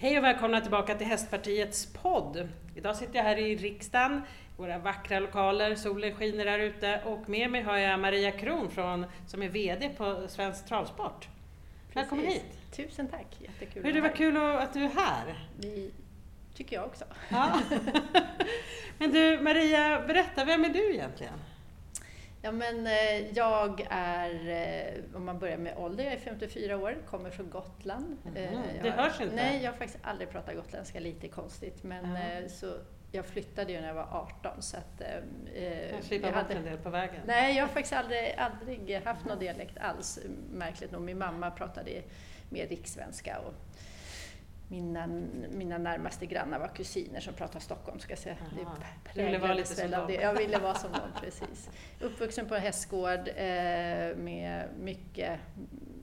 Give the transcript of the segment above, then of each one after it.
Hej och välkomna tillbaka till Hästpartiets podd. Idag sitter jag här i riksdagen, våra vackra lokaler, solen skiner där ute och med mig har jag Maria Kron från, som är VD på Svensk Travsport. Välkommen hit! Tusen tack, jättekul Hur det var kul att du är här. Det tycker jag också. Ja. Men du Maria, berätta, vem är du egentligen? Ja, men eh, jag är, eh, om man börjar med ålder, jag är 54 år, kommer från Gotland. Mhm, Eh, det jag, hörs inte. Nej, jag har faktiskt aldrig pratat gotländska, lite konstigt. Men eh, så jag flyttade ju när jag var 18 så att... eh, Jag slipper jag bort hade- en del på vägen. Nej, jag har faktiskt aldrig, aldrig haft någon dialekt alls, märkligt nog. Min mamma pratade mer rikssvenska och mina, mina närmaste grannar var kusiner som pratade stockholmska. Så det ville vara lite som dem. Jag ville vara som dem, precis. Uppvuxen på en hästgård eh, med mycket,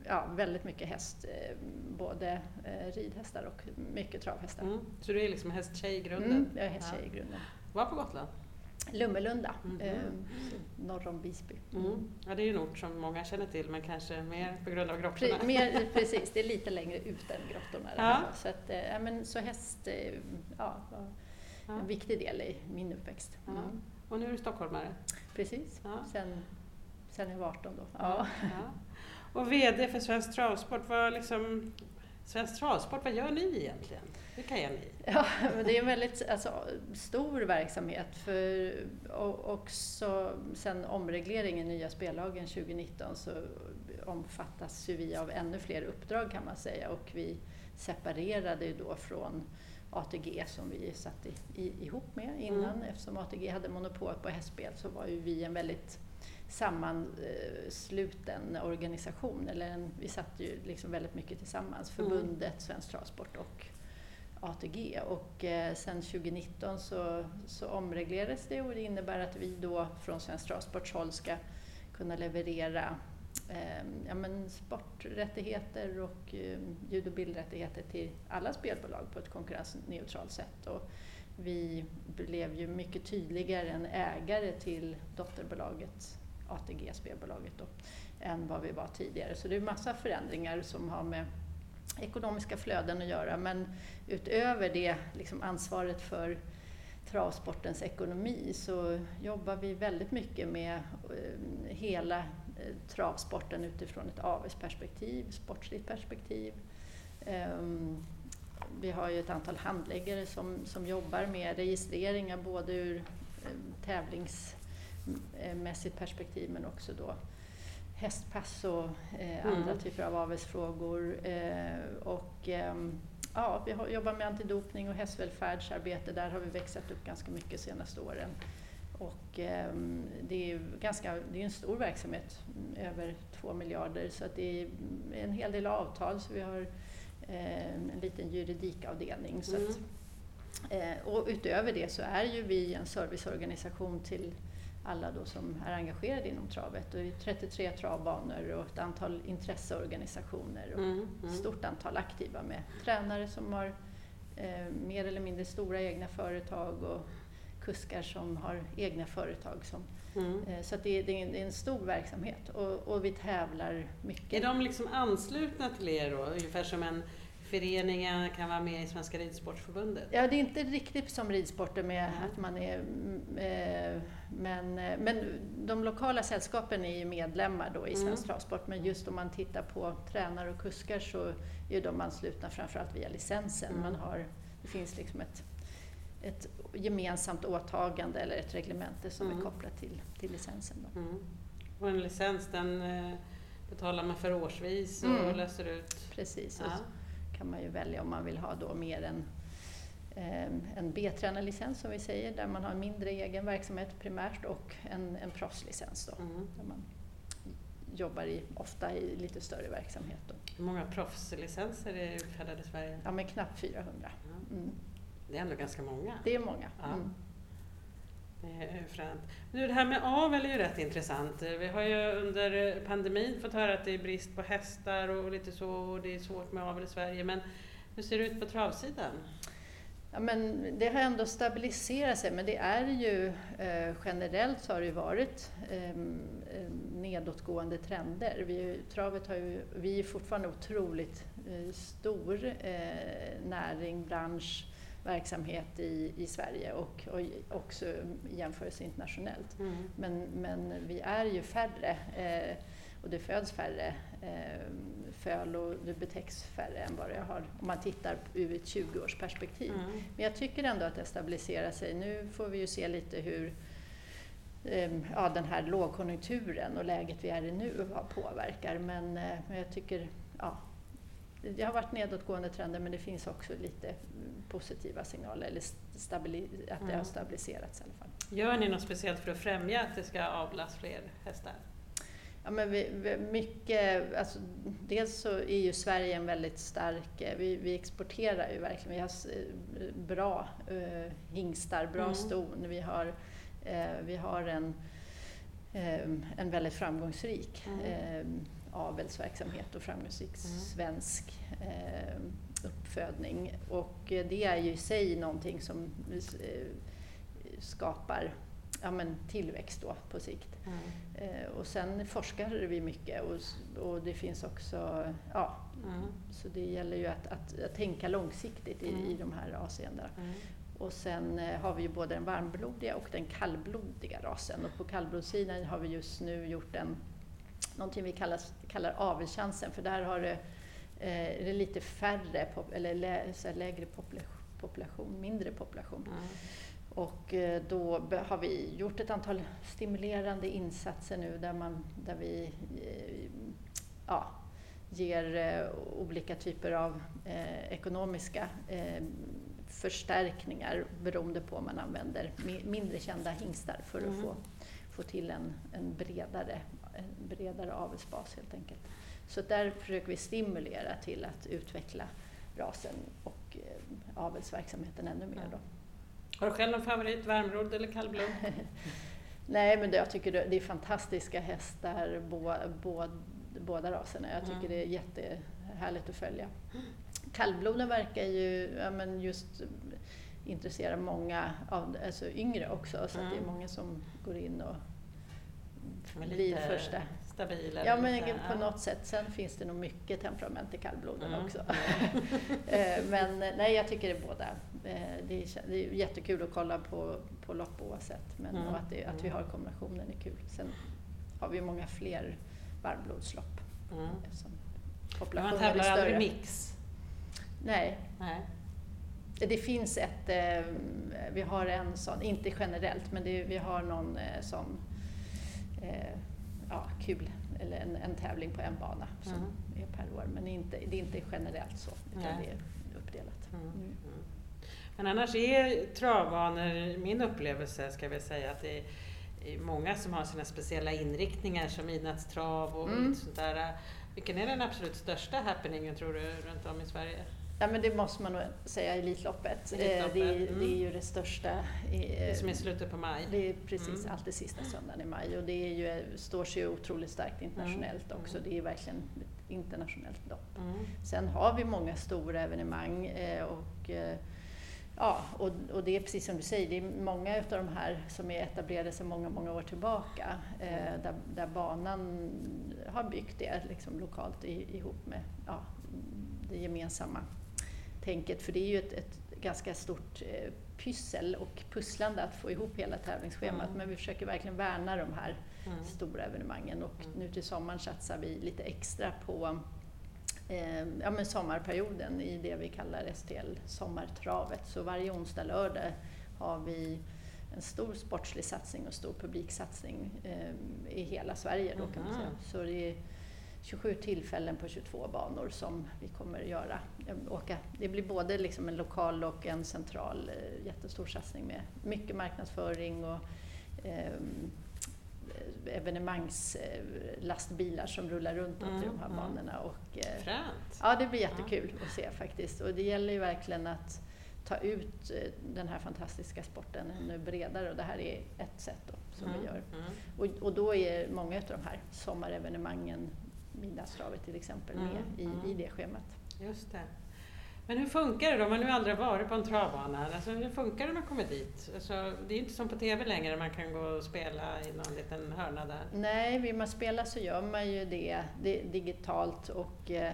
ja, väldigt mycket häst. Eh, både eh, ridhästar och mycket travhästar. Mm. Så du är liksom hästtjej i grunden? Mm, jag är hästtjej i grunden. Var på Gotland? Lummelunda, Mhm. eh, så norr om Visby. Mm. Ja, det är ju en ort som många känner till, men kanske mer på grund av grottorna. Pre, mer, precis, det är lite längre ut än grottorna. Ja. här. Så, att, eh, men, så häst eh, ja, var Ja. en viktig del i min uppväxt. Ja. Mm. Och nu är du stockholmare? Precis, Ja. sen, sen jag var 18 då. Ja. Och VD för Svensk Travsport, vad liksom, Svensk Travsport, vad gör ni egentligen? Vilka är ni? Ja, men det är en väldigt alltså, stor verksamhet. För, och också sen omregleringen, nya spellagen 2019, så omfattas ju vi av ännu fler uppdrag kan man säga. Och vi separerade ju då från ATG som vi satt i, i, ihop med innan. Mm. Eftersom ATG hade monopol på hästspel så var ju vi en väldigt sammansluten organisation. Eller en, vi satt ju liksom väldigt mycket tillsammans, Mm. förbundet Svensk Travsport och ATG. Och eh, sen 2019 så, så omreglerades det och det innebär att vi då från Svensk Travsports håll ska kunna leverera eh, ja, men sporträttigheter och eh, ljud och bildrättigheter till alla spelbolag på ett konkurrensneutralt sätt. Och vi blev ju mycket tydligare en ägare till dotterbolaget ATG, spelbolaget, då, än vad vi var tidigare. Så det är massa förändringar som har med ekonomiska flöden att göra. Men utöver det liksom ansvaret för travsportens ekonomi så jobbar vi väldigt mycket med eh, hela eh, travsporten utifrån ett avelsperspektiv, sportsligt perspektiv. Ehm, vi har ju ett antal handläggare som, som jobbar med registreringar både ur eh, tävlingsmässigt perspektiv men också då hästpass och eh, andra Mm. typer av avelsfrågor. Eh, och, ehm, ja, vi har, jobbar med antidopning och hästvälfärdsarbete. Där har vi växlat upp ganska mycket de senaste åren. Och, ehm, det är ganska, det är en stor verksamhet, mm, över två miljarder, så att det är en hel del avtal. Så vi har eh, en liten juridikavdelning. Så Mm. att, eh, och utöver det så är ju vi en serviceorganisation till alla då som är engagerade inom travet. Och det är 33 travbanor och ett antal intresseorganisationer och Mm, ett mm. stort antal aktiva med tränare som har eh, mer eller mindre stora egna företag och kuskar som har egna företag. Som, Mm. eh, så det, är, det, är en, det är en stor verksamhet och, och vi tävlar mycket. Är de liksom anslutna till er då? Ungefär som en förening kan vara med i Svenska Ridsportförbundet? Ja, det är inte riktigt som ridsporten med Nej. att man är... mm, Eh, men, eh, men de lokala sällskapen är ju medlemmar då i Mm. Svensk Travsport. Men just om man tittar på tränare och kuskar så är de anslutna framförallt via licensen. Mm. Man har, det finns liksom ett, ett gemensamt åtagande eller ett reglemente som Mm. är kopplat till, till licensen. Då. Mm. Och en licens den eh, betalar man för årsvis och Mm. löser ut? Precis. Ja. Kan man ju välja om man vill ha då mer än eh, en B-tränarlicens som vi säger, där man har en mindre egen verksamhet primärt och en, en proffslicens då, Mm. där man jobbar i, ofta i lite större verksamhet. Då. Hur många proffslicenser är utfärdade i Sverige? Ja, men knappt 400. Ja. Mm. Det är ändå ganska många. Det är många. Ja. Mm. Eh, det fränt. Nu, det här med avel är ju rätt intressant. Eh, vi har ju under pandemin fått höra att det är brist på hästar och lite så, och det är svårt med avel i Sverige. Men hur ser det ut på travsidan? Ja, men det har ändå stabiliserat sig, men det är ju eh, generellt så har det ju varit eh, nedåtgående trender. Vi, travet har ju, vi är fortfarande otroligt eh, stor eh, näring, bransch, verksamhet i, i Sverige och, och också i jämförelse internationellt. Mm. Men, men vi är ju färre eh, och det föds färre eh, föl och det betäcks färre än vad det har om man tittar ur ett 20-årsperspektiv. Mm. Men jag tycker ändå att det stabiliserar sig. Nu får vi ju se lite hur eh, ja, den här lågkonjunkturen och läget vi är i nu påverkar. Men, eh, men jag tycker, ja, det har varit nedåtgående trender men det finns också lite positiva signaler, eller stabili- att det har Mm. stabiliserats i alla fall. Gör ni något speciellt för att främja att det ska avlas fler hästar? Ja, men vi, vi, mycket, alltså, dels så är ju Sverige en väldigt stark, eh, vi, vi exporterar ju verkligen, vi har eh, bra eh, hingstar, bra Mm. ston, vi har, eh, vi har en, eh, en väldigt framgångsrik Mm. eh, avelsverksamhet och framgångsrik Mm. svensk uppfödning. Och eh, det är ju i sig någonting som eh, skapar ja, men tillväxt då på sikt. Mm. Eh, och sen forskar vi mycket och, och det finns också, ja, Mm. så det gäller ju att, att, att tänka långsiktigt i, Mm. i de här avseendena. Mm. Och sen eh, har vi ju både den varmblodiga och den kallblodiga rasen och på kallblodssidan har vi just nu gjort en, någonting vi kallar, kallar avelchansen för där har det, eh, är det lite färre, eller lä, lägre population, population, mindre population. Mm. Och eh, då har vi gjort ett antal stimulerande insatser nu där, man, där vi eh, ja, ger eh, olika typer av eh, ekonomiska eh, förstärkningar beroende på om man använder mi- mindre kända hingstar för att Mm. få, få till en, en, bredare, en bredare avelsbas helt enkelt. Så där försöker vi stimulera till att utveckla rasen och eh, avelsverksamheten ännu mer. Då. Har du själv någon favorit, varmrodd eller kallblod? Nej, men jag tycker det, är fantastiska hästar, bo, bo, båda raserna. Jag tycker Mm. det är jättehärligt att följa. Kallbloden verkar ju ja, men just intressera många av, alltså yngre också, så att det är Mm. många som går in och blir första. Stabil? Ja, men lite- på något sätt. Sen finns det nog mycket temperament i kallbloden Mm. också. Eh, Men nej, jag tycker det är båda. Eh, Det är, det är jättekul att kolla på, på lopp oavsett. Men Mm. att, det, att vi Mm. har kombinationen är kul. Sen har vi många fler varmblodslopp Mm. populationen man tävlar större. aldrig mix? Nej, Nej. det finns ett, eh, vi har en sån, inte generellt, men det, vi har någon eh, sån eh, ja, kul, eller en, en tävling på en bana som Mm. är per år. Men inte, det är inte generellt så, utan Nej. det är uppdelat. Mm. Men annars är travvanor, min upplevelse ska vi säga, att det är många som har sina speciella inriktningar som midnattstrav och Mm. sånt där. Vilken är den absolut största happeningen tror du runt om i Sverige? Ja, men det måste man nog säga Elitloppet. Eh, Elitloppet, Det, är, mm. det är ju det största. eh, Det som är i slutet på maj? Det är precis Mm. alltid sista söndagen i maj och det är ju, står sig ju otroligt starkt internationellt Mm. också. Mm. Det är verkligen ett internationellt lopp. Mm. Sen har vi många stora evenemang eh, och, eh, ja, och, och det är precis som du säger, det är många av de här som är etablerade sedan många, många år tillbaka eh, där, där banan har byggt det liksom lokalt i, ihop med ja, det gemensamma tänket. För det är ju ett, ett ganska stort eh, pyssel och pusslande att få ihop hela tävlingsschemat Mm. men vi försöker verkligen värna de här Mm. stora evenemangen och Mm. nu till sommaren satsar vi lite extra på eh, ja, men sommarperioden i det vi kallar STL Sommartravet. Så varje onsdag, lördag har vi en stor sportslig satsning och stor publiksatsning eh, i hela Sverige. Då, kan man säga. Mhm. Så det 27 tillfällen på 22 banor som vi kommer att göra. Eh, Åka. Det blir både liksom en lokal och en central eh, jättestor satsning med mycket marknadsföring och ehm, evenemangslastbilar som rullar runt mm, i de här Mm, mm. banorna. Och, eh, Fränt! ja, det blir jättekul att se faktiskt. Och det gäller ju verkligen att ta ut eh, den här fantastiska sporten ännu bredare och det här är ett sätt då, som Mm, vi gör. mm. Och, och då är många av de här sommarevenemangen, Midnattstravet till exempel, Mm, med i, mm. i det schemat. Just det. Men hur funkar det då? Man har nu aldrig varit på en travbana. Alltså, hur funkar det när man kommer dit? Alltså, det är ju inte som på TV längre, man kan gå och spela i någon liten hörna där. Nej, vill man spela så gör man ju det, det digitalt och eh,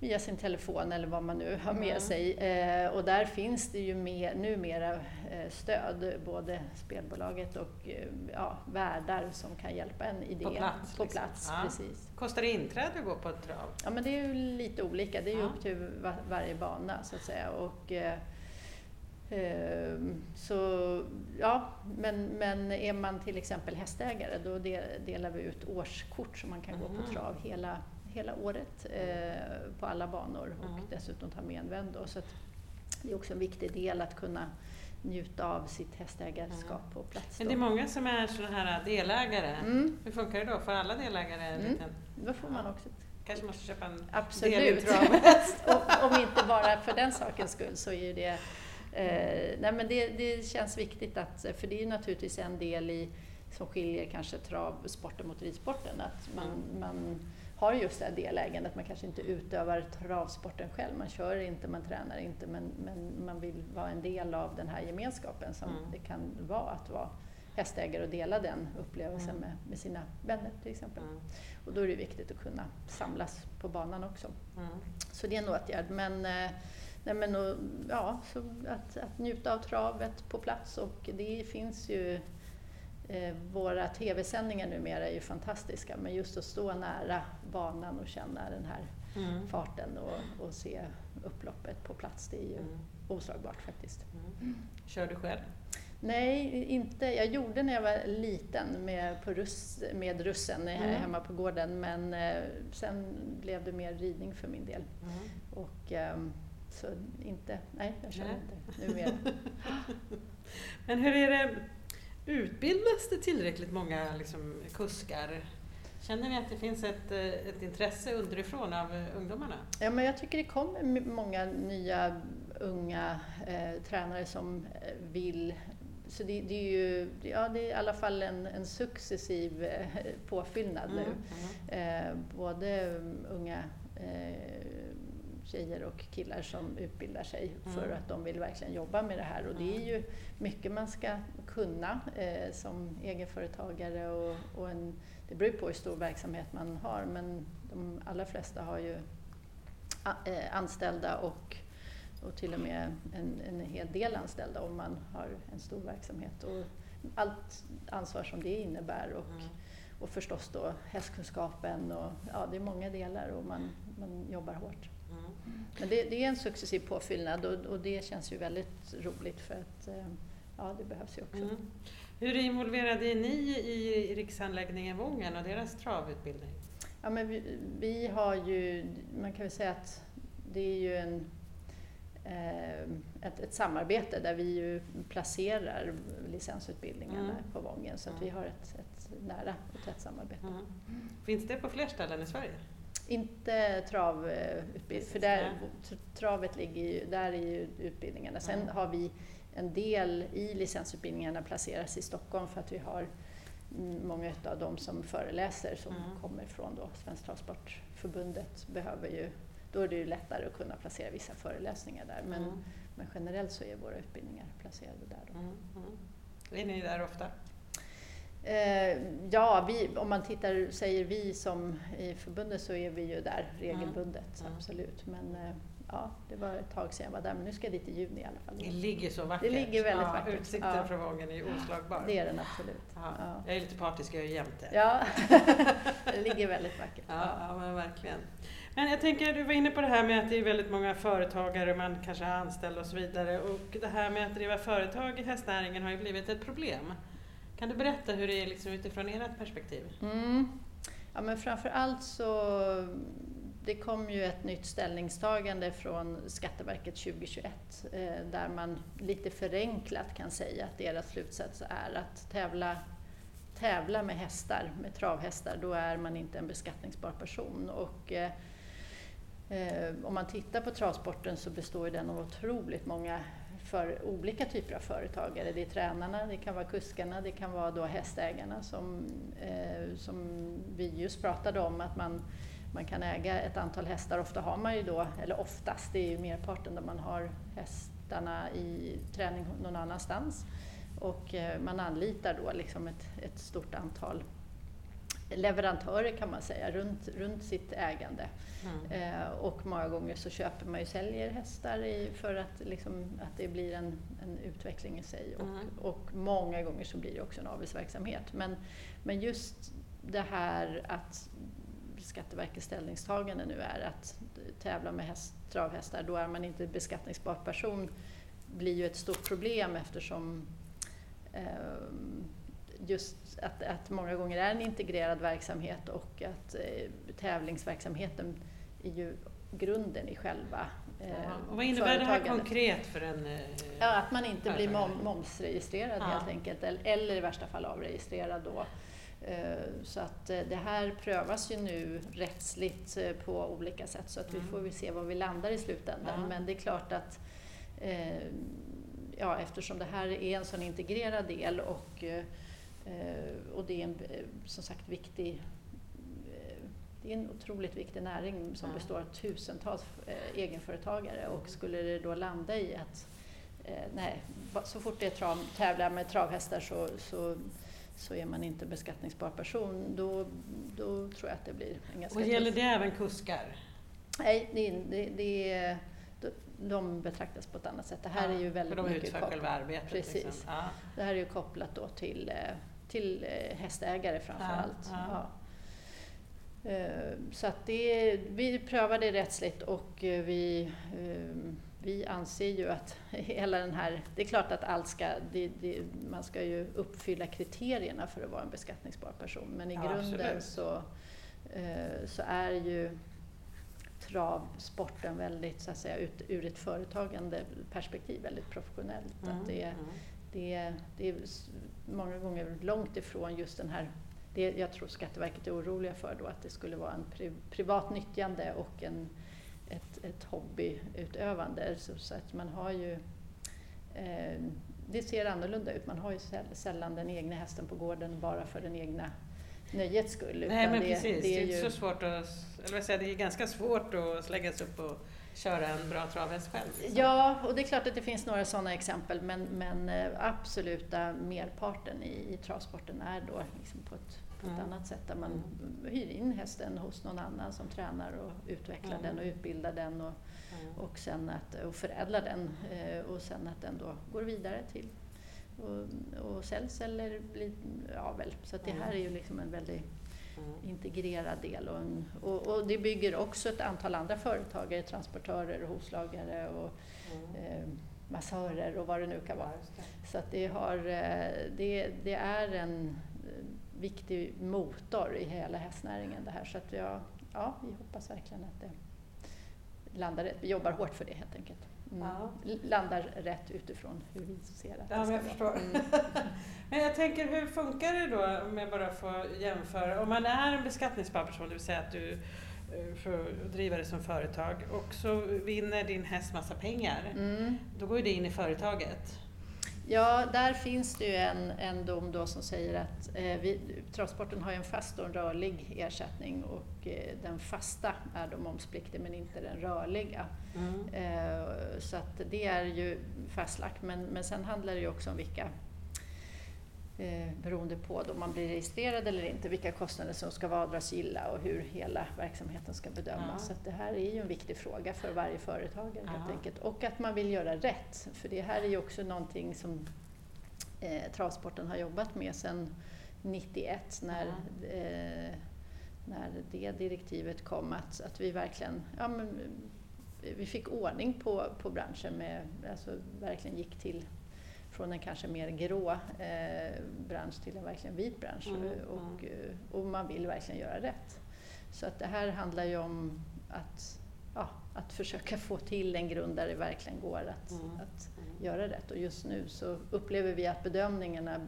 via sin telefon eller vad man nu har med Mm. sig. Eh, och där finns det ju mer, numera eh, stöd, både spelbolaget och eh, ja, värdar som kan hjälpa en i det. På plats, På liksom. plats Ja. precis. Kostar det inträde att gå på ett trav? Ja men det är ju lite olika, det är ju Ja. upp till va- varje bana så att säga. Och, eh, ehm, så ja, men, men är man till exempel hästägare då de, delar vi ut årskort så man kan gå Mhm. på trav hela, hela året eh, på alla banor och Mhm. dessutom ta med en vän då. Så det är också en viktig del att kunna njuta av sitt hästägarskap på plats. Men då. det är många som är sådana här delägare. Mm, Hur funkar det då? Får alla delägare en Mm. liten... då får man också Kanske måste köpa en del Absolut. travet? Och, om inte bara för den sakens skull så är det eh, nej men det, det känns viktigt att, för det är ju naturligtvis en del i som skiljer kanske travsporten mot ridsporten, att man, Mm. man har just det här delägandet, man kanske inte utövar travsporten själv, man kör inte, man tränar inte, men, men man vill vara en del av den här gemenskapen som Mm. det kan vara att vara hästägare och dela den upplevelsen Mm. med, med sina vänner till exempel. Mm. Och då är det viktigt att kunna samlas på banan också. Mm. Så det är en åtgärd. Men, eh, nej men och, ja, så att, att njuta av travet på plats och det finns ju våra tv-sändningar numera är ju fantastiska men just att stå nära banan och känna den här Mm. farten och, och se upploppet på plats, det är ju Mm. oslagbart faktiskt. Mm. Kör du själv? Nej, inte. Jag gjorde när jag var liten med, på russ, med russen eh, Mm. hemma på gården men eh, sen blev det mer ridning för min del. Mm. Och, ehm, så inte, nej jag kör Nej. inte numera. Men hur är det, utbildas det tillräckligt många liksom, kuskar? Känner ni att det finns ett, eh, ett intresse underifrån av eh, ungdomarna? Ja, men jag tycker det kommer många nya unga eh, tränare som eh, vill så det, det är ju ja, det är i alla fall en, en successiv påfyllnad nu. Mm. Eh, både um, unga eh, tjejer och killar som utbildar sig för Mm. att de vill verkligen jobba med det här. Och det är ju mycket man ska kunna eh, som egenföretagare och, och en, det beror på hur stor verksamhet man har men de allra flesta har ju eh, anställda och, och till och med en, en hel del anställda om man har en stor verksamhet. Och allt ansvar som det innebär och Mm. och förstås då hästkunskapen och ja, det är många delar och man, man jobbar hårt. Mm. Men det, det är en successiv påfyllnad och, och det känns ju väldigt roligt för att eh, ja, det behövs ju också. Mm. Hur involverade är ni i riksanläggningen Wången och deras travutbildning? Ja, men vi, vi har ju, man kan väl säga att det är ju en, eh, ett, ett samarbete där vi ju placerar licensutbildningarna Mm. på Wången så att vi har ett, ett nära och tätt samarbete. Mm. Finns det på fler ställen i Sverige? Inte travutbildning, för där, travet ligger ju, där är ju utbildningarna. Sen Mm. har vi en del i licensutbildningarna placeras i Stockholm för att vi har mm, många av de som föreläser som Mm. kommer från då Svenskt Travsportförbundet behöver ju, då är det ju lättare att kunna placera vissa föreläsningar där. Men, Mm. men generellt så är våra utbildningar placerade där. Då. Mm. Mm. Är ni där ofta? Eh, ja, vi, om man tittar, säger vi som i förbundet så är vi ju där regelbundet, Mm. absolut. Men eh, ja, det var ett tag sedan jag var där, men nu ska jag dit i juni i alla fall. Det ligger så vackert. Det ligger väldigt ja, vackert. Utsikten Ja. från Wången är ju oslagbar. Det är den absolut. Ja. Ja. Jag är lite partisk, jag är jämte. Ja, det ligger väldigt vackert. Ja, ja, men verkligen. Men jag tänker, du var inne på det här med att det är väldigt många företagare, man kanske har anställda och så vidare. Och det här med att driva företag i hästnäringen har ju blivit ett problem. Kan du berätta hur det är liksom utifrån ert perspektiv? Mm. Ja, men framför allt så det kom ju ett nytt ställningstagande från Skatteverket 2021 eh, där man lite förenklat kan säga att deras slutsats är att tävla, tävla med hästar, med travhästar, då är man inte en beskattningsbar person. Och, eh, eh om man tittar på travsporten så består den av otroligt många för olika typer av företagare. Det är tränarna, det kan vara kuskarna, det kan vara då hästägarna som, eh, som vi just pratade om, att man, man kan äga ett antal hästar. Ofta har man ju då, eller oftast, det är ju merparten där man har hästarna i träning någon annanstans. Och eh, man anlitar då liksom ett, ett stort antal leverantörer kan man säga, runt, runt sitt ägande. Mm. Eh, och många gånger så köper man ju säljer hästar i, för att, liksom, att det blir en, en utveckling i sig. Och, Mm. och många gånger så blir det också en avelsverksamhet. Men, men just det här att Skatteverkets ställningstagande nu är att tävla med häst, travhästar, då är man inte beskattningsbar person, blir ju ett stort problem eftersom ehm, just att, att många gånger är en integrerad verksamhet och att eh, tävlingsverksamheten är ju grunden i själva eh, Ja. Och vad innebär det här konkret för en... eh, Ja, att man inte blir mom, momsregistrerad Ja. helt enkelt, eller, eller i värsta fall avregistrerad då. Eh, Så att eh, det här prövas ju nu rättsligt eh, på olika sätt så att vi Mm. får väl se var vi landar i slutändan. Ja. Men det är klart att ja, eftersom det här är en sån integrerad del och, och det är en som sagt viktig det är en otroligt viktig näring som består av tusentals egenföretagare och skulle det då landa i att nej, så fort det är trav, tävlar med travhästar så, så, så är man inte beskattningsbar person, då, då tror jag att det blir en ganska Och gäller det även kuskar? Nej, det, är- det, det de- betraktas på ett annat sätt. Det här är ju väldigt För de mycket kopplat. själva arbetet? Precis. Liksom. Ja. Det här är ju kopplat då till, eh, till eh, hästägare framför Ja, allt. ja. Ja. Eh, Så att det, vi prövar det rättsligt och vi, eh, vi anser ju att hela den här... Det är klart att allt ska... Det, det, man ska ju uppfylla kriterierna för att vara en beskattningsbar person men i Ja, grunden absolut. så, eh, så är ju travsporten väldigt, så att säga, ut, ur ett företagande perspektiv väldigt professionellt. Mm, Att det, mm. det, det är många gånger långt ifrån just den här det jag tror Skatteverket är oroliga för då, att det skulle vara en pri, privat nyttjande och en, ett, ett hobbyutövande. Så, så att man har ju, eh, det ser annorlunda ut. Man har ju säll- sällan den egna hästen på gården bara för den egna nöjets skull. Nej men det, precis, det är inte ju, så svårt att... Eller vad säger, det är ganska svårt att lägga sig upp och köra en bra travhäst själv. liksom. Ja, och det är klart att det finns några sådana exempel men, men eh, absoluta merparten i, i travsporten är då liksom på ett, på ett Mm. annat sätt där man hyr in hästen hos någon annan som tränar och utvecklar Mm. den och utbildar den och, Mm. och, sen att, och förädlar den eh, och sen att den då går vidare till och, och säljs eller blir avel. Så att det här är ju liksom en väldigt Mm. integrerad del. Och, en, och, och det bygger också ett antal andra företagare, transportörer, och hovslagare och Mm. eh, massörer och vad det nu kan vara. Ja, det. Så att det, har, eh, det, det är en viktig motor i hela hästnäringen det här. Så att jag, ja, vi hoppas verkligen att det landar rätt. Vi jobbar hårt för det helt enkelt. Mm. Ja. Landar rätt utifrån hur vi ser att Ja, det ska jag vara. förstår. Mm. Men jag tänker, hur funkar det då, om jag bara får jämföra, om man är en beskattningsbar person, det vill säga att du eh, får driva det som företag och så vinner din häst massa pengar, Mm. då går ju det in i företaget. Ja, där finns det ju en, en dom då som säger att eh, vi, travsporten har en fast och en rörlig ersättning och eh, den fasta är då momspliktig men inte den rörliga. Mm. Eh, så att det är ju fastlagt men, men sen handlar det ju också om vilka eh, beroende på då man blir registrerad eller inte, vilka kostnader som ska vara avdragsgilla och hur hela verksamheten ska bedömas. Ja. Så det här är ju en viktig fråga för varje företagare helt Ja. enkelt. Och att man vill göra rätt, för det här är ju också någonting som eh, travsporten har jobbat med sedan 91 när, eh, när det direktivet kom, att, att vi verkligen ja, men, vi fick ordning på, på branschen, med, alltså verkligen gick till från en kanske mer grå eh, bransch till en verkligen vit bransch Mm, och, eh, och man vill verkligen göra rätt. Så att det här handlar ju om att, ja, att försöka få till en grund där det verkligen går att, Mm. att Mm. göra rätt. Och just nu så upplever vi att bedömningarna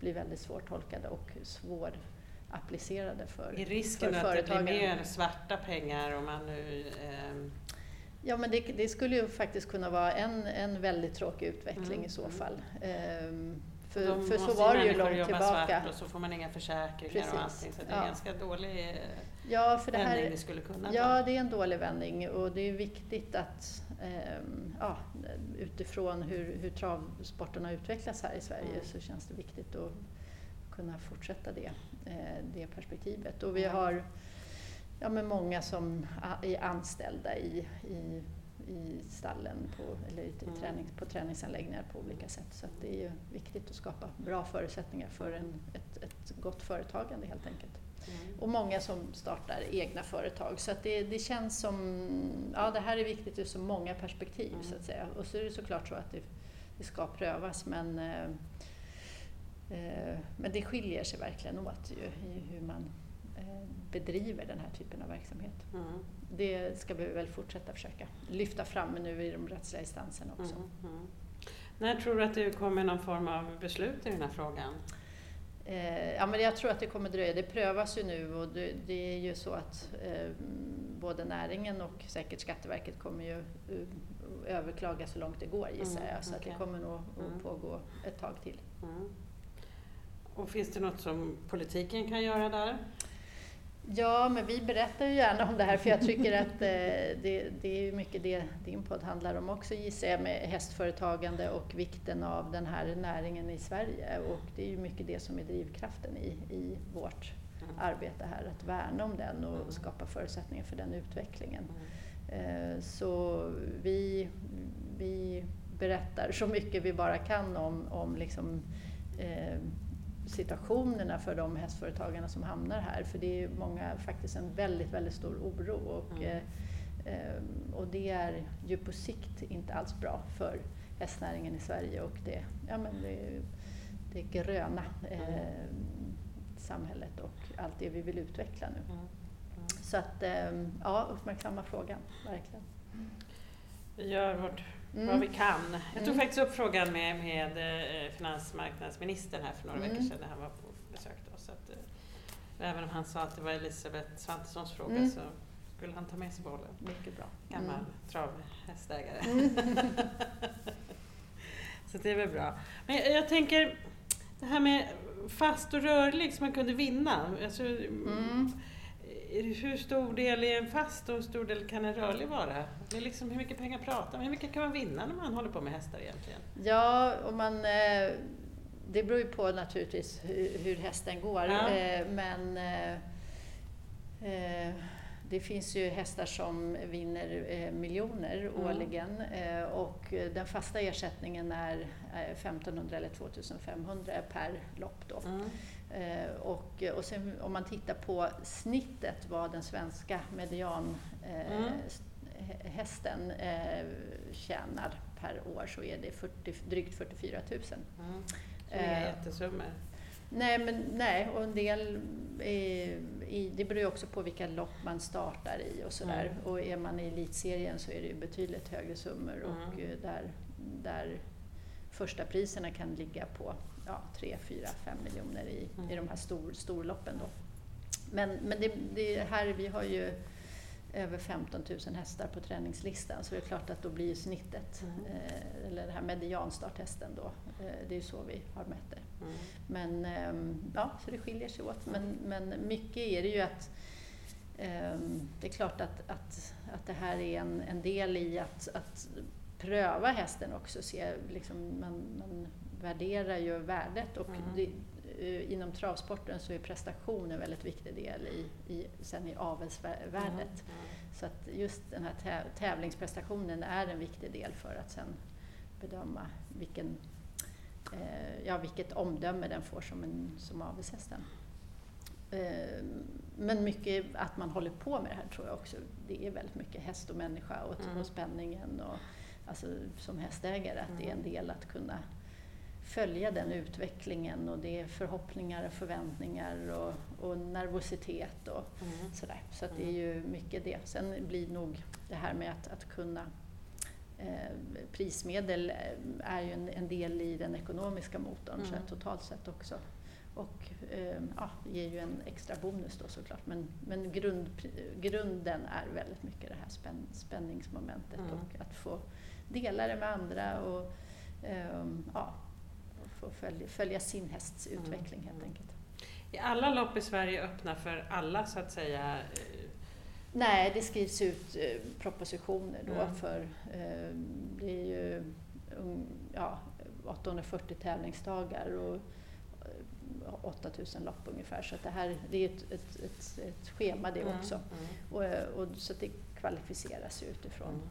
blir väldigt svårtolkade och svårapplicerade för, Är risken för att det blir mer svarta pengar om man nu... ehm, Ja, men det, det skulle ju faktiskt kunna vara en, en väldigt tråkig utveckling Mm, i så mm. fall. Ehm, då för för så var det ju långt tillbaka. Svart och så får man inga försäkringar Precis, och allting. Så det är ja. en ganska dålig eh, Ja, för det vändning här, det skulle kunna ja, vara. det är en dålig vändning och det är viktigt att ehm, ja, utifrån hur, hur travsporten har utvecklats här i Sverige Mm. så känns det viktigt att kunna fortsätta det, eh, det perspektivet. Och vi har ja, men många som är anställda i, i, i stallen på, eller i mm. tränings, på träningsanläggningar på olika sätt. Så det är ju viktigt att skapa bra förutsättningar för en, ett, ett gott företagande helt enkelt. Mm. Och många som startar egna företag. Så att det, det känns som, ja det här är viktigt ur så många perspektiv mm. så att säga. Och så är det såklart så att det, det ska prövas men, eh, eh, men det skiljer sig verkligen åt ju, i hur man bedriver den här typen av verksamhet. Mm. Det ska vi väl fortsätta försöka lyfta fram nu i de rättsliga instanserna också. Mm. mm. När tror du att det kommer någon form av beslut i den här frågan? Eh, ja, men jag tror att det kommer dröja. Det prövas ju nu och det, det är ju så att eh, både näringen och säkert Skatteverket kommer ju uh, överklaga så långt det går gissar mm, jag. Så okay. det kommer nog att mm. pågå ett tag till. Mm. Och finns det något som politiken kan göra där? Ja, men vi berättar ju gärna om det här för jag tycker att eh, det, det är mycket det din podd handlar om också gissar jag med hästföretagande och vikten av den här näringen i Sverige och det är ju mycket det som är drivkraften i, i vårt mm. arbete här, att värna om den och mm. skapa förutsättningar för den utvecklingen. Mm. Eh, så vi, vi berättar så mycket vi bara kan om, om liksom, eh, situationerna för de hästföretagarna som hamnar här. För det är många, faktiskt en väldigt, väldigt stor oro. Och, mm. eh, eh och det är ju på sikt inte alls bra för hästnäringen i Sverige och det, ja, men det, det gröna eh, mm. samhället och allt det vi vill utveckla nu. Mm. mm. Så att, eh, ja, uppmärksamma frågan, verkligen. Vi gör vårt mm. vad vi kan. Jag tog mm. faktiskt upp frågan med, med eh, finansmarknadsministern här för några mm. veckor sedan när han var på besök. Då, så att, eh, även om han sa att det var Elisabeth Svantessons fråga mm. så skulle han ta med sig bollen. Mycket bra. Gammal mm. travhästägare. så det är väl bra. Men jag, jag, tänker, det här med fast och rörlig som man kunde vinna. Alltså, mm hur stor del är en fast och hur stor del kan en rörlig vara? Det är liksom, hur mycket pengar pratar man Hur mycket kan man vinna när man håller på med hästar egentligen? Ja, om man, eh, det beror ju på naturligtvis hur, hästen går. Ja. Eh, men eh, det finns ju hästar som vinner miljoner mm. årligen och den fasta ersättningen är 1500 eller 2500 per lopp. Då. Mm. Eh, och, och sen om man tittar på snittet vad den svenska medianhästen eh, mm. eh, tjänar per år så är det 40, drygt 44 000. Mm. Så det är eh, jättesummor? Nej, men, nej, och en del är, i, det beror ju också på vilka lopp man startar i och sådär. Mm. Och är man i elitserien så är det ju betydligt högre summor och mm. där, där första priserna kan ligga på ja, 3, 4, 5 miljoner i, mm. i de här stor, storloppen. Då. Men, men det, det här, vi har ju över 15 000 hästar på träningslistan så det är klart att då blir snittet, mm. eh, eller den här medianstarthästen då, eh, det är ju så vi har mätt det. Mm. Men eh, ja, så det skiljer sig åt. Men, men mycket är det ju att ehm, det är klart att, att, att det här är en, en del i att, att pröva hästen också. Se, liksom, man, man värderar ju värdet och mm. det, inom travsporten så är prestation en väldigt viktig del i, i, sen i avelsvärdet. Mm. Mm. Så att just den här tävlingsprestationen är en viktig del för att sen bedöma vilken, uh, ja, vilket omdöme den får som, en, som avelshästen. Uh, men mycket att man håller på med det här tror jag också. Det är väldigt mycket häst och människa och, mm. och spänningen och alltså, som hästägare att det är en mm. del att kunna följa den utvecklingen och det är förhoppningar och förväntningar och, och nervositet och mm. sådär. Så att det är ju mycket det. Sen blir nog det här med att, att kunna eh, prismedel eh, är ju en, en, del i den ekonomiska motorn mm. så totalt sett också. Och eh, ja, ger ju en extra bonus då såklart. Men, men grund, grunden är väldigt mycket det här spänn, spänningsmomentet mm. och att få dela det med andra och eh, ja, få följa, följa sin hästs mm. utveckling helt enkelt. Är alla lopp i Sverige öppna för alla så att säga? Nej, det skrivs ut eh, propositioner då mm. för eh, det är ju ja, 840 tävlingsdagar och 8000 lopp ungefär. Så att det här det är ett, ett, ett, ett schema det Mm, också. mm, Och, och, så att det kvalificeras utifrån.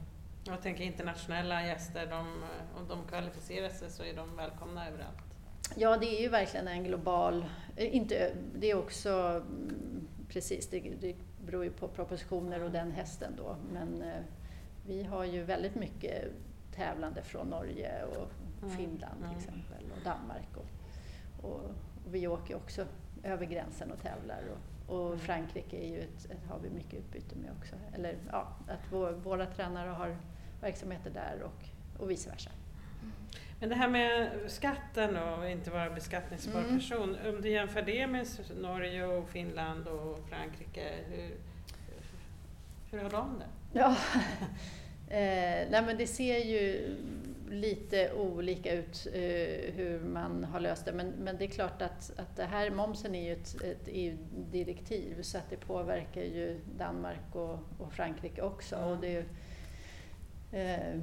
Jag tänker internationella gäster, de, om de kvalificerar sig så är de välkomna överallt. Ja, det är ju verkligen en global... eh, Inte, det är också... mm, Precis, det, det beror ju på propositioner och den hästen då. Men eh, vi har ju väldigt mycket tävlande från Norge och Mm, Finland till mm. exempel och Danmark. Och, och, och vi åker också över gränsen och tävlar. Och, och. Frankrike är ju ett, ett, har vi mycket utbyte med också. Eller ja, att vår, våra tränare har verksamheter där och, och vice versa. Men det här med skatten och inte vara beskattningsbar Mm. person, om du jämför det med Norge och Finland och Frankrike, hur, hur har de det? Ja, eh, nej men det ser ju lite olika ut eh, hur man har löst det. Men, men det är klart att, att det här, momsen är ju ett, ett EU-direktiv så att det påverkar ju Danmark och, och Frankrike också. Mm. Och det, är eh,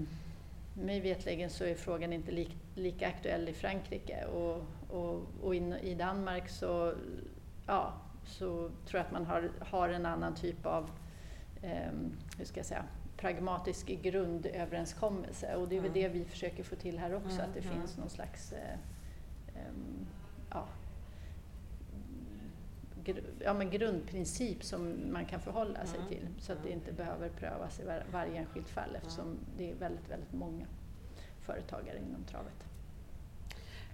mig vetligen så är frågan inte lik, lika aktuell i Frankrike och, och, och in, i Danmark så, ja, så tror jag att man har, har en annan typ av ehm, hur ska jag säga, pragmatisk grundöverenskommelse. Och det är väl Mm. det vi försöker få till här också, Mm, att det mm. finns någon slags eh, ehm, ja, gr- ja, men grundprincip som man kan förhålla sig Mm, till. Så att det mm. inte behöver prövas i var, varje enskilt fall eftersom det är väldigt, väldigt många företagare inom travet.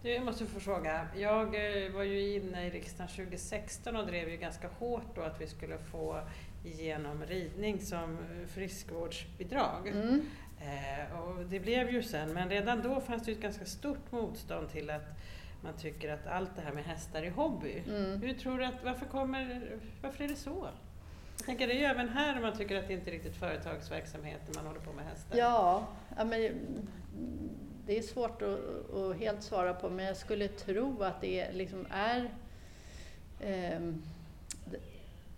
Du, jag måste få fråga. Jag eh, var ju inne i riksdagen 2016 och drev ju ganska hårt då att vi skulle få igenom ridning som friskvårdsbidrag. Mm. Eh, och det blev ju sen, men redan då fanns det ju ett ganska stort motstånd till att man tycker att allt det här med hästar är hobby. Mm. Hur tror du att, varför, kommer, varför är det så? Jag tänker det är ju även här om man tycker att det inte är riktigt företagsverksamhet när man håller på med hästar. Ja, ja men, det är svårt att, att helt svara på men jag skulle tro att det liksom är det-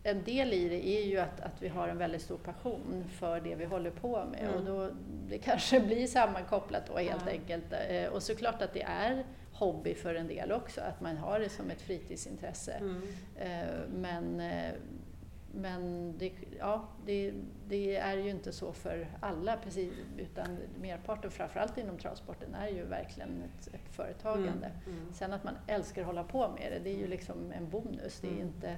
en del i det är ju att, att vi har en väldigt stor passion för det vi håller på med Mm. och då, det kanske blir sammankopplat då helt Ja. enkelt. Eh, Och såklart att det är hobby för en del också, att man har det som ett fritidsintresse. Mm. Eh, Men, eh, men det, ja, det, det är ju inte så för alla, precis, utan merparten, framförallt inom travsporten, är ju verkligen ett, ett företagande. Mm. Mm. Sen att man älskar att hålla på med det, det är ju liksom en bonus. Det är Mm. inte,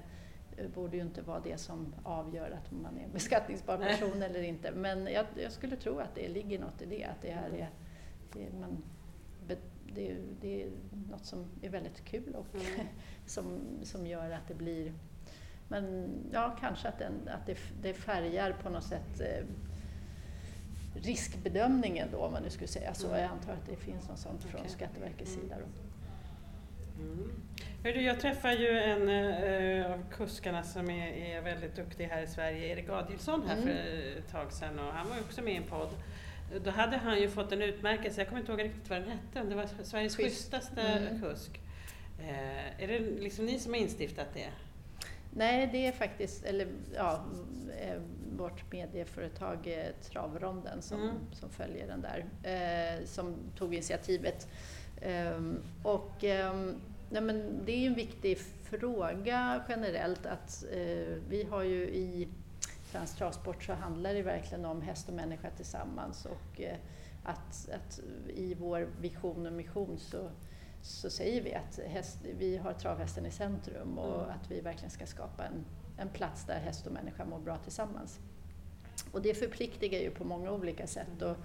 borde ju inte vara det som avgör att man är en beskattningsbar Nej. person eller inte. Men jag, jag skulle tro att det ligger något i det, att det här är, det, man, det, är- det är något som är väldigt kul och Mm. som, som gör att det blir men ja, kanske att, den, att det, det färgar på något sätt eh, riskbedömningen då, om man nu skulle säga så. Mm. Jag antar att det finns något sånt från Okej. Skatteverkets Mm. sida. Då. Mm. Jag träffade ju en eh, av kuskarna som är, är väldigt duktig här i Sverige, Erik Adielsson här Mm. för ett tag sedan och han var också med i en podd. Då hade han ju fått en utmärkelse, jag kommer inte ihåg riktigt vad den hette, om det var Sveriges Schysst. schysstaste Mm. kusk. Eh, är det liksom ni som har instiftat det? Nej, det är faktiskt eller, ja, eh, vårt medieföretag eh, Travronden som, Mm. som följer den där, eh, som tog initiativet. Ehm, och ehm, nej, men det är ju en viktig fråga generellt att vi har ju i Svensk Travsport så handlar det verkligen om häst och människa tillsammans och eh, att, att i vår vision och mission så så säger vi att häst, vi har travhästen i centrum och Mm. att vi verkligen ska skapa en, en plats där häst och människa mår bra tillsammans. Och det förpliktigar ju på många olika sätt. Och,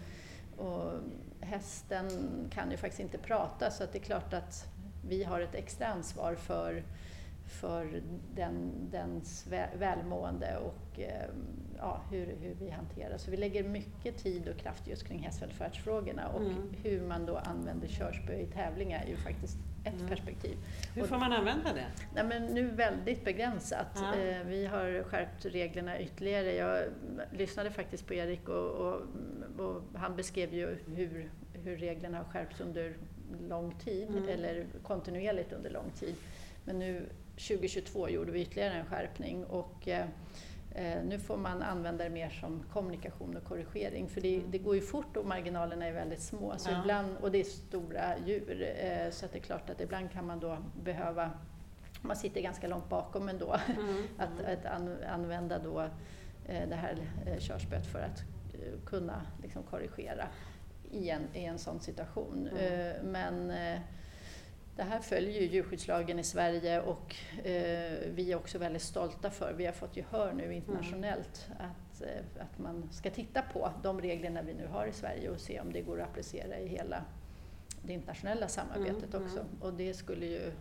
och hästen kan ju faktiskt inte prata så att det är klart att vi har ett extra ansvar för, för den, dens vä- välmående och eh, ja, hur, hur vi hanterar. Så vi lägger mycket tid och kraft just kring hästvälfärdsfrågorna och Mm. hur man då använder körspö i tävlingar är ju faktiskt ett Mm. perspektiv. Hur får man använda det? Nej, men nu väldigt begränsat. Eh, Vi har skärpt reglerna ytterligare. Jag lyssnade faktiskt på Erik och, och, och han beskrev ju hur, hur reglerna har skärpts under lång tid, Mm. eller kontinuerligt under lång tid. Men nu 2022 gjorde vi ytterligare en skärpning och eh, eh, nu får man använda det mer som kommunikation och korrigering för det, det går ju fort och marginalerna är väldigt små. Så Ja. ibland, och det är stora djur, eh, så det är klart att ibland kan man då behöva man sitter ganska långt bakom ändå. Mm. att, att an, använda då det här körspöet för att kunna liksom korrigera i en, i en sån situation. Mm. Men det här följer ju djurskyddslagen i Sverige och vi är också väldigt stolta för, vi har fått gehör nu internationellt, mm. att, att man ska titta på de reglerna vi nu har i Sverige och se om det går att applicera i hela det internationella samarbetet mm, också. Och det skulle ju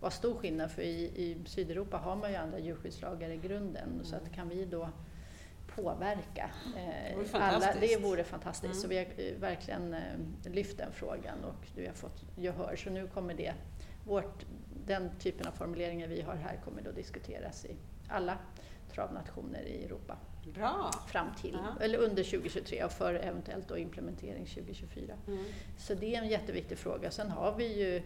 vara stor skillnad för i, i Sydeuropa har man ju andra djurskyddslagar i grunden mm. så att kan vi då påverka eh, det alla, det vore fantastiskt. Mm. Så vi har eh, verkligen eh, lyft den frågan och vi har fått gehör. Så nu kommer det, vårt, den typen av formuleringar vi har här kommer då diskuteras i alla travnationer i Europa. Bra. Fram till, ja. eller under 2023 och för eventuellt då implementering 2024. Mm. Så det är en jätteviktig fråga. Sen har vi ju Eh,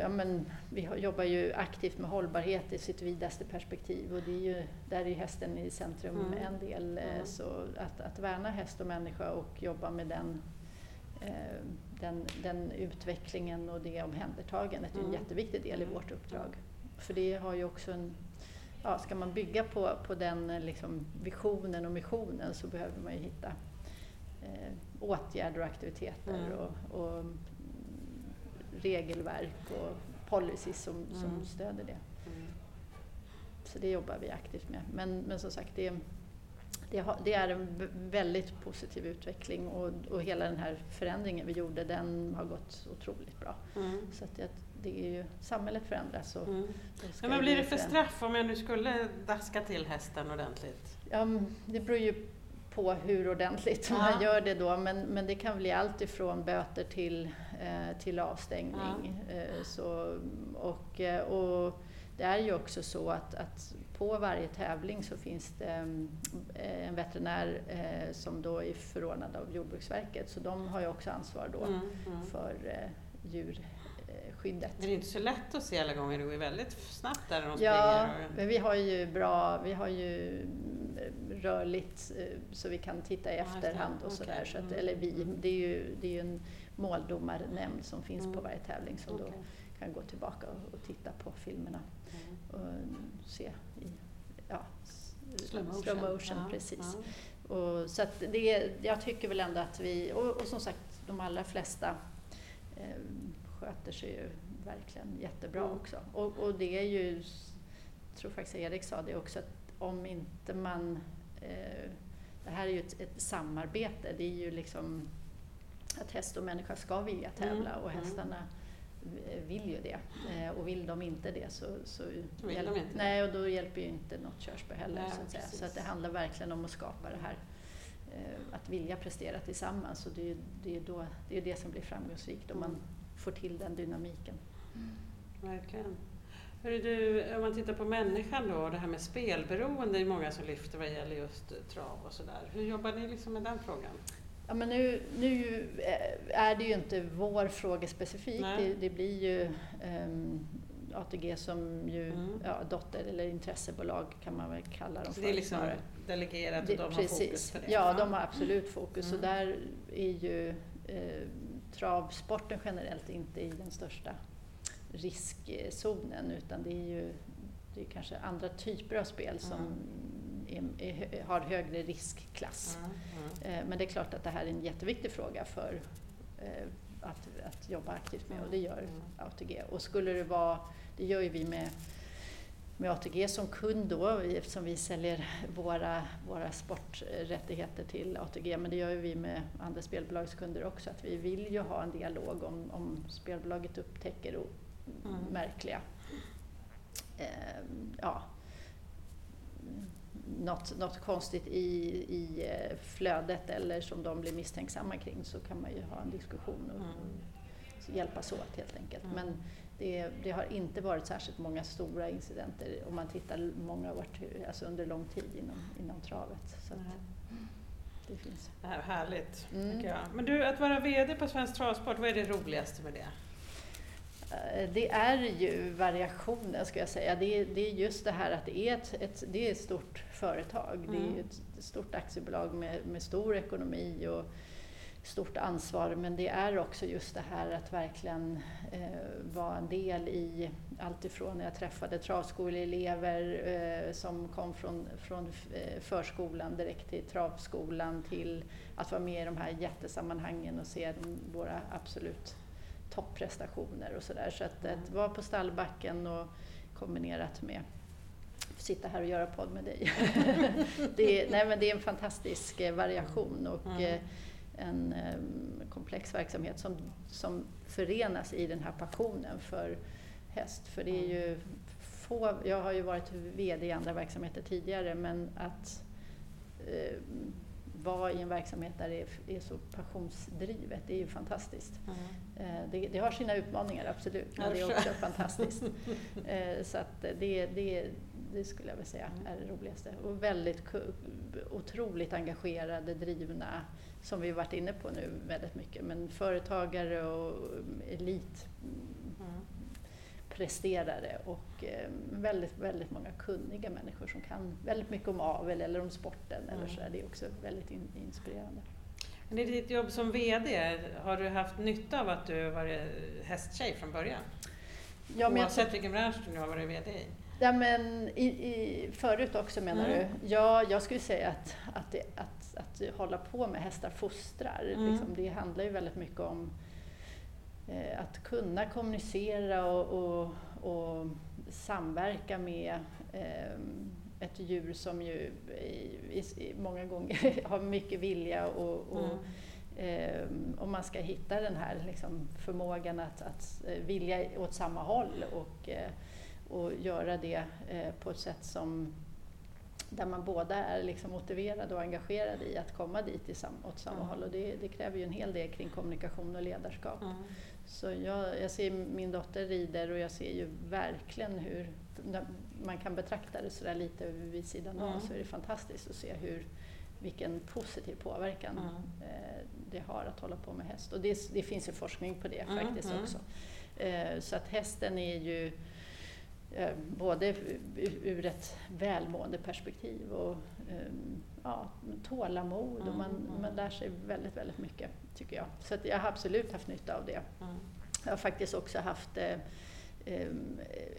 ja, men vi jobbar ju aktivt med hållbarhet i sitt vidaste perspektiv och det är ju, där är hästen i centrum mm. en del. Eh, mm. Så att, att värna häst och människa och jobba med den, eh, den, den utvecklingen och det omhändertagandet är en mm. jätteviktig del i mm. vårt uppdrag. För det har ju också en Ja, ska man bygga på, på den liksom, visionen och missionen så behöver man ju hitta eh, åtgärder och aktiviteter mm. och, och regelverk och policies som, mm. som stöder det. Mm. Så det jobbar vi aktivt med. Men, men som sagt, det, det, har, det är en väldigt positiv utveckling och, och hela den här förändringen vi gjorde den har gått otroligt bra. Mm. Så att det, det är ju, samhället förändras. Och mm. Men vad blir det för straff om jag nu skulle daska till hästen ordentligt? Ja, det beror ju på hur ordentligt ja. man gör det då, men, men det kan bli allt ifrån böter till, till avstängning. Ja. Eh, så, och, eh, och det är ju också så att, att på varje tävling så finns det eh, en veterinär eh, som då är förordnad av Jordbruksverket, så de har ju också ansvar då mm, mm. för eh, djur skyddet. Det är inte så lätt att se alla gånger, det går ju väldigt snabbt där de ja, springer. men vi har ju bra, vi har ju mm, rörligt eh, så vi kan titta i efterhand och sådär. Så att, mm. eller vi, det är ju, det är ju en måldomarnämnd som finns mm. på varje tävling som okay. då kan gå tillbaka och, och titta på filmerna mm. och se i ja, slow motion, slow motion ja, precis. Ja. Och, så att det, jag tycker väl ändå att vi, och, och som sagt de allra flesta eh, sköter sig ju verkligen jättebra mm. också. Och, och, det är ju, jag tror faktiskt Erik sa det också, att om inte man... Eh, det här är ju ett, ett, samarbete, det är ju liksom att häst och människa ska vilja tävla mm. och mm. hästarna vill ju det. Eh, och vill de inte det så, så hjälp, de inte. nej, och då hjälper ju inte något körspö heller. Nej, så att, säga. så att det handlar verkligen om att skapa det här eh, att vilja prestera tillsammans och det är det, är då, det, är det som blir framgångsrikt om man får till den dynamiken. Mm. Verkligen. Hörru du, om man tittar på människan då, det här med spelberoende är många som lyfter vad gäller just trav och sådär. Hur jobbar ni liksom med den frågan? Ja, men nu, nu är det ju inte vår fråga specifikt. Det, det, blir ju um, ehm, ATG som ju mm. ja, dotter eller intressebolag kan man väl kalla dem för. det är liksom snarare. delegerat och de har fokus på det? Ja, de har absolut fokus. Mm. Och där är ju eh, travsporten generellt inte i den största riskzonen utan det är ju det är kanske andra typer av spel som mm. Är, har högre riskklass. Mm. Mm. Men det är klart att det här är en jätteviktig fråga för eh, att, att jobba aktivt med och det gör ATG. Och skulle det vara, det gör ju vi med med ATG som kund då, eftersom vi säljer våra, våra sporträttigheter till ATG, men det gör vi med andra spelbolagskunder också, att vi vill ju ha en dialog om, om spelbolaget upptäcker mm. märkliga eh, ja, något, något konstigt i, i eh, flödet eller som de blir misstänksamma kring så kan man ju ha en diskussion och, mm. hjälpas åt helt enkelt. Mm. Men det, det, har inte varit särskilt många stora incidenter om man tittar många år, alltså under lång tid inom, inom travet. Så det finns. Det här är härligt, mm. Men du, att vara VD på Svensk Travsport, vad är det roligaste med det? Eh, det är ju variationen, ska jag säga. Det är, det är just det här att det är ett, ett det är ett stort företag. Mm. Det är mm. ett stort aktiebolag med, med stor ekonomi och stort ansvar men det är också just det här att verkligen eh, vara en del i allt ifrån när jag träffade travskoleelever eh, som kom från, från eh, förskolan direkt till travskolan till att vara med i de här jättesammanhangen och se de, våra absolut topprestationer och sådär. Så att, att vara på stallbacken och kombinerat med sitta här och göra podd med dig. det, är, nej, men det är en fantastisk eh, variation och mm. Eh, en um, komplex verksamhet som, som förenas i den här passionen för häst. För det är mm. ju få, jag har ju varit VD i andra verksamheter tidigare men att eh, vara i en verksamhet där det är, är så passionsdrivet, det är ju fantastiskt. Mm. Eh, det, det, har sina utmaningar absolut, men det är också fantastiskt. Eh, så att det, det, det skulle jag vilja säga mm. är det roligaste. Och väldigt otroligt engagerade, drivna, som vi varit inne på nu väldigt mycket, men företagare och elit mm. presterare och eh, väldigt, väldigt många kunniga människor som kan väldigt mycket om avel eller om sporten mm. eller så där. Det är också väldigt in, inspirerande. Men I ditt jobb som VD, har du haft nytta av att du varit hästtjej från början? Ja, Oavsett vilken bransch du nu har varit VD i? Ja, men i, i, förut också menar mm. du? Ja, jag skulle säga att, att, det, att, att hålla på med hästar fostrar. Mm. Liksom, det handlar ju väldigt mycket om eh, att kunna kommunicera och, och, och samverka med eh, ett djur som ju i, i, många gånger har mycket vilja och, och mm. Om man ska hitta den här liksom, förmågan att, att eh, vilja åt samma håll och eh, och göra det eh, på ett sätt som där man båda är liksom motiverade och engagerade i att komma dit i sam, åt samma mm. håll. Och det, det, kräver ju en hel del kring kommunikation och ledarskap. Mm. Så jag, jag ser min dotter rider och jag ser ju verkligen hur, man kan betrakta det sådär lite vid sidan av, mm. så är det fantastiskt att se hur, vilken positiv påverkan mm. det har att hålla på med häst. Och det, det finns ju forskning på det faktiskt också. Eh, så att hästen är ju Eh, både ur ett välmående perspektiv och ehm, ja, tålamod och man, man lär sig väldigt, väldigt mycket tycker jag. Så jag har absolut haft nytta av det. Jag har faktiskt också haft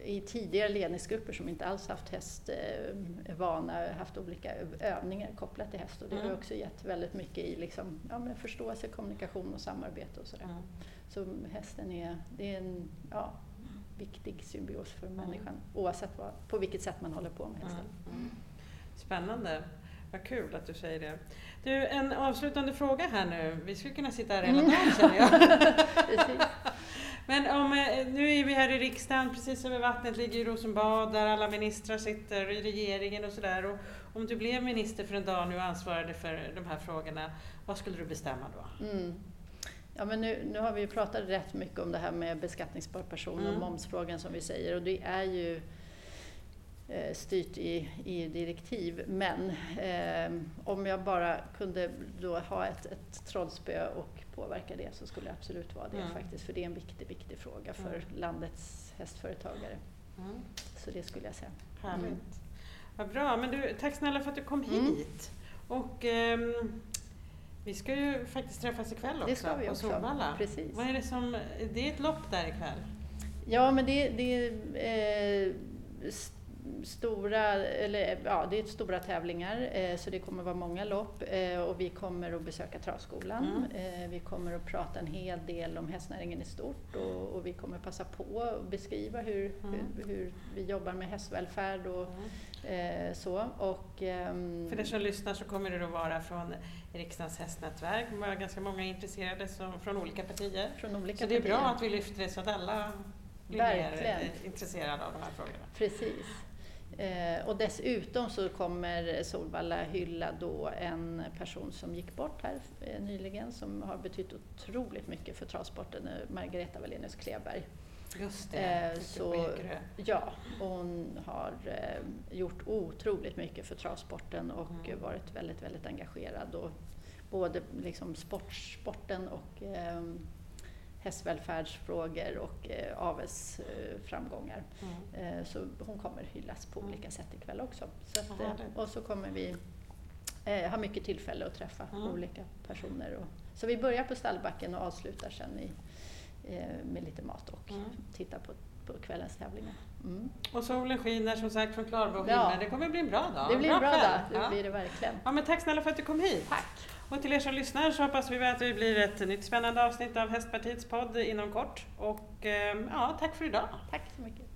i tidigare ledningsgrupper som inte alls haft hästvana, eh, haft olika övningar kopplat till häst och det har mm. också gett väldigt mycket i liksom, ja, men förståelse, kommunikation och samarbete och sådär. Mm. Så hästen är, det är en, ja, viktig symbios för människan oavsett vad, på vilket sätt man håller på med hästen. Mm. Spännande. Vad kul att du säger det. Du, en avslutande fråga här nu. Vi skulle kunna sitta här hela mm. dagen känner jag. Men om, eh, nu är vi här i riksdagen, precis över vattnet ligger Rosenbad där alla ministrar sitter i regeringen och sådär. Om du blev minister för en dag nu och ansvarade för de här frågorna, vad skulle du bestämma då? Mm. Ja, men nu, nu har vi ju pratat rätt mycket om det här med beskattningsbar person mm. och momsfrågan som vi säger och det är ju eh, styrt i EU-direktiv. Men eh, om jag bara kunde då ha ett, ett trollspö och påverka det så skulle det absolut vara det mm. faktiskt. För det är en viktig, viktig fråga för mm. landets hästföretagare. Mm. Så det skulle jag säga. Härligt. Mm. Vad bra. Men du, tack snälla för att du kom mm. hit. Och, ehm, vi ska ju faktiskt träffas ikväll också, det ska vi också. på Solvalla. Precis. Vad är det som, det är ett lopp där ikväll? Ja, men det, det är eh, stora, eller, ja, det är stora tävlingar eh, så det kommer vara många lopp eh, och vi kommer att besöka Travskolan. Mm. Eh, vi kommer att prata en hel del om hästnäringen i stort och, och vi kommer passa på att beskriva hur, mm. hur, hur, vi jobbar med hästvälfärd och mm. så. Och, ehm, För de som lyssnar så kommer det att vara från riksdagens hästnätverk. Var ganska många intresserade som, från olika partier. Från olika så det är bra att vi lyfter det så att alla blir Verkligen. mer intresserade av de här frågorna. Precis. Eh, och dessutom så kommer Solvalla hylla då en person som gick bort här eh, nyligen som har betytt otroligt mycket för travsporten, eh, Margareta Wallenius Kleberg. Just det, eh, så, Ja, hon har eh, gjort otroligt mycket för travsporten och mm. varit väldigt, väldigt engagerad. Och både liksom sport, sporten och eh, hästvälfärdsfrågor och eh, avelsframgångar. Mm. Eh, så hon kommer hyllas på mm. olika sätt ikväll också. Så att, eh, och så kommer vi eh, ha mycket tillfälle att träffa mm. olika personer och Så vi börjar på stallbacken och avslutar sen i, eh, med lite mat och Mm. tittar på, på kvällens tävlingar. Mm. Och solen skiner som sagt från klarblå Ja. himmel. Det kommer bli en bra dag. Det blir en bra kväll. dag, det Ja. blir det verkligen. Ja, men tack snälla för att du kom hit. Tack! Och till er som lyssnar så hoppas vi att det blir ett nytt spännande avsnitt av Hästpartiets podd inom kort. Och ehm, ja, tack för idag. Tack så mycket.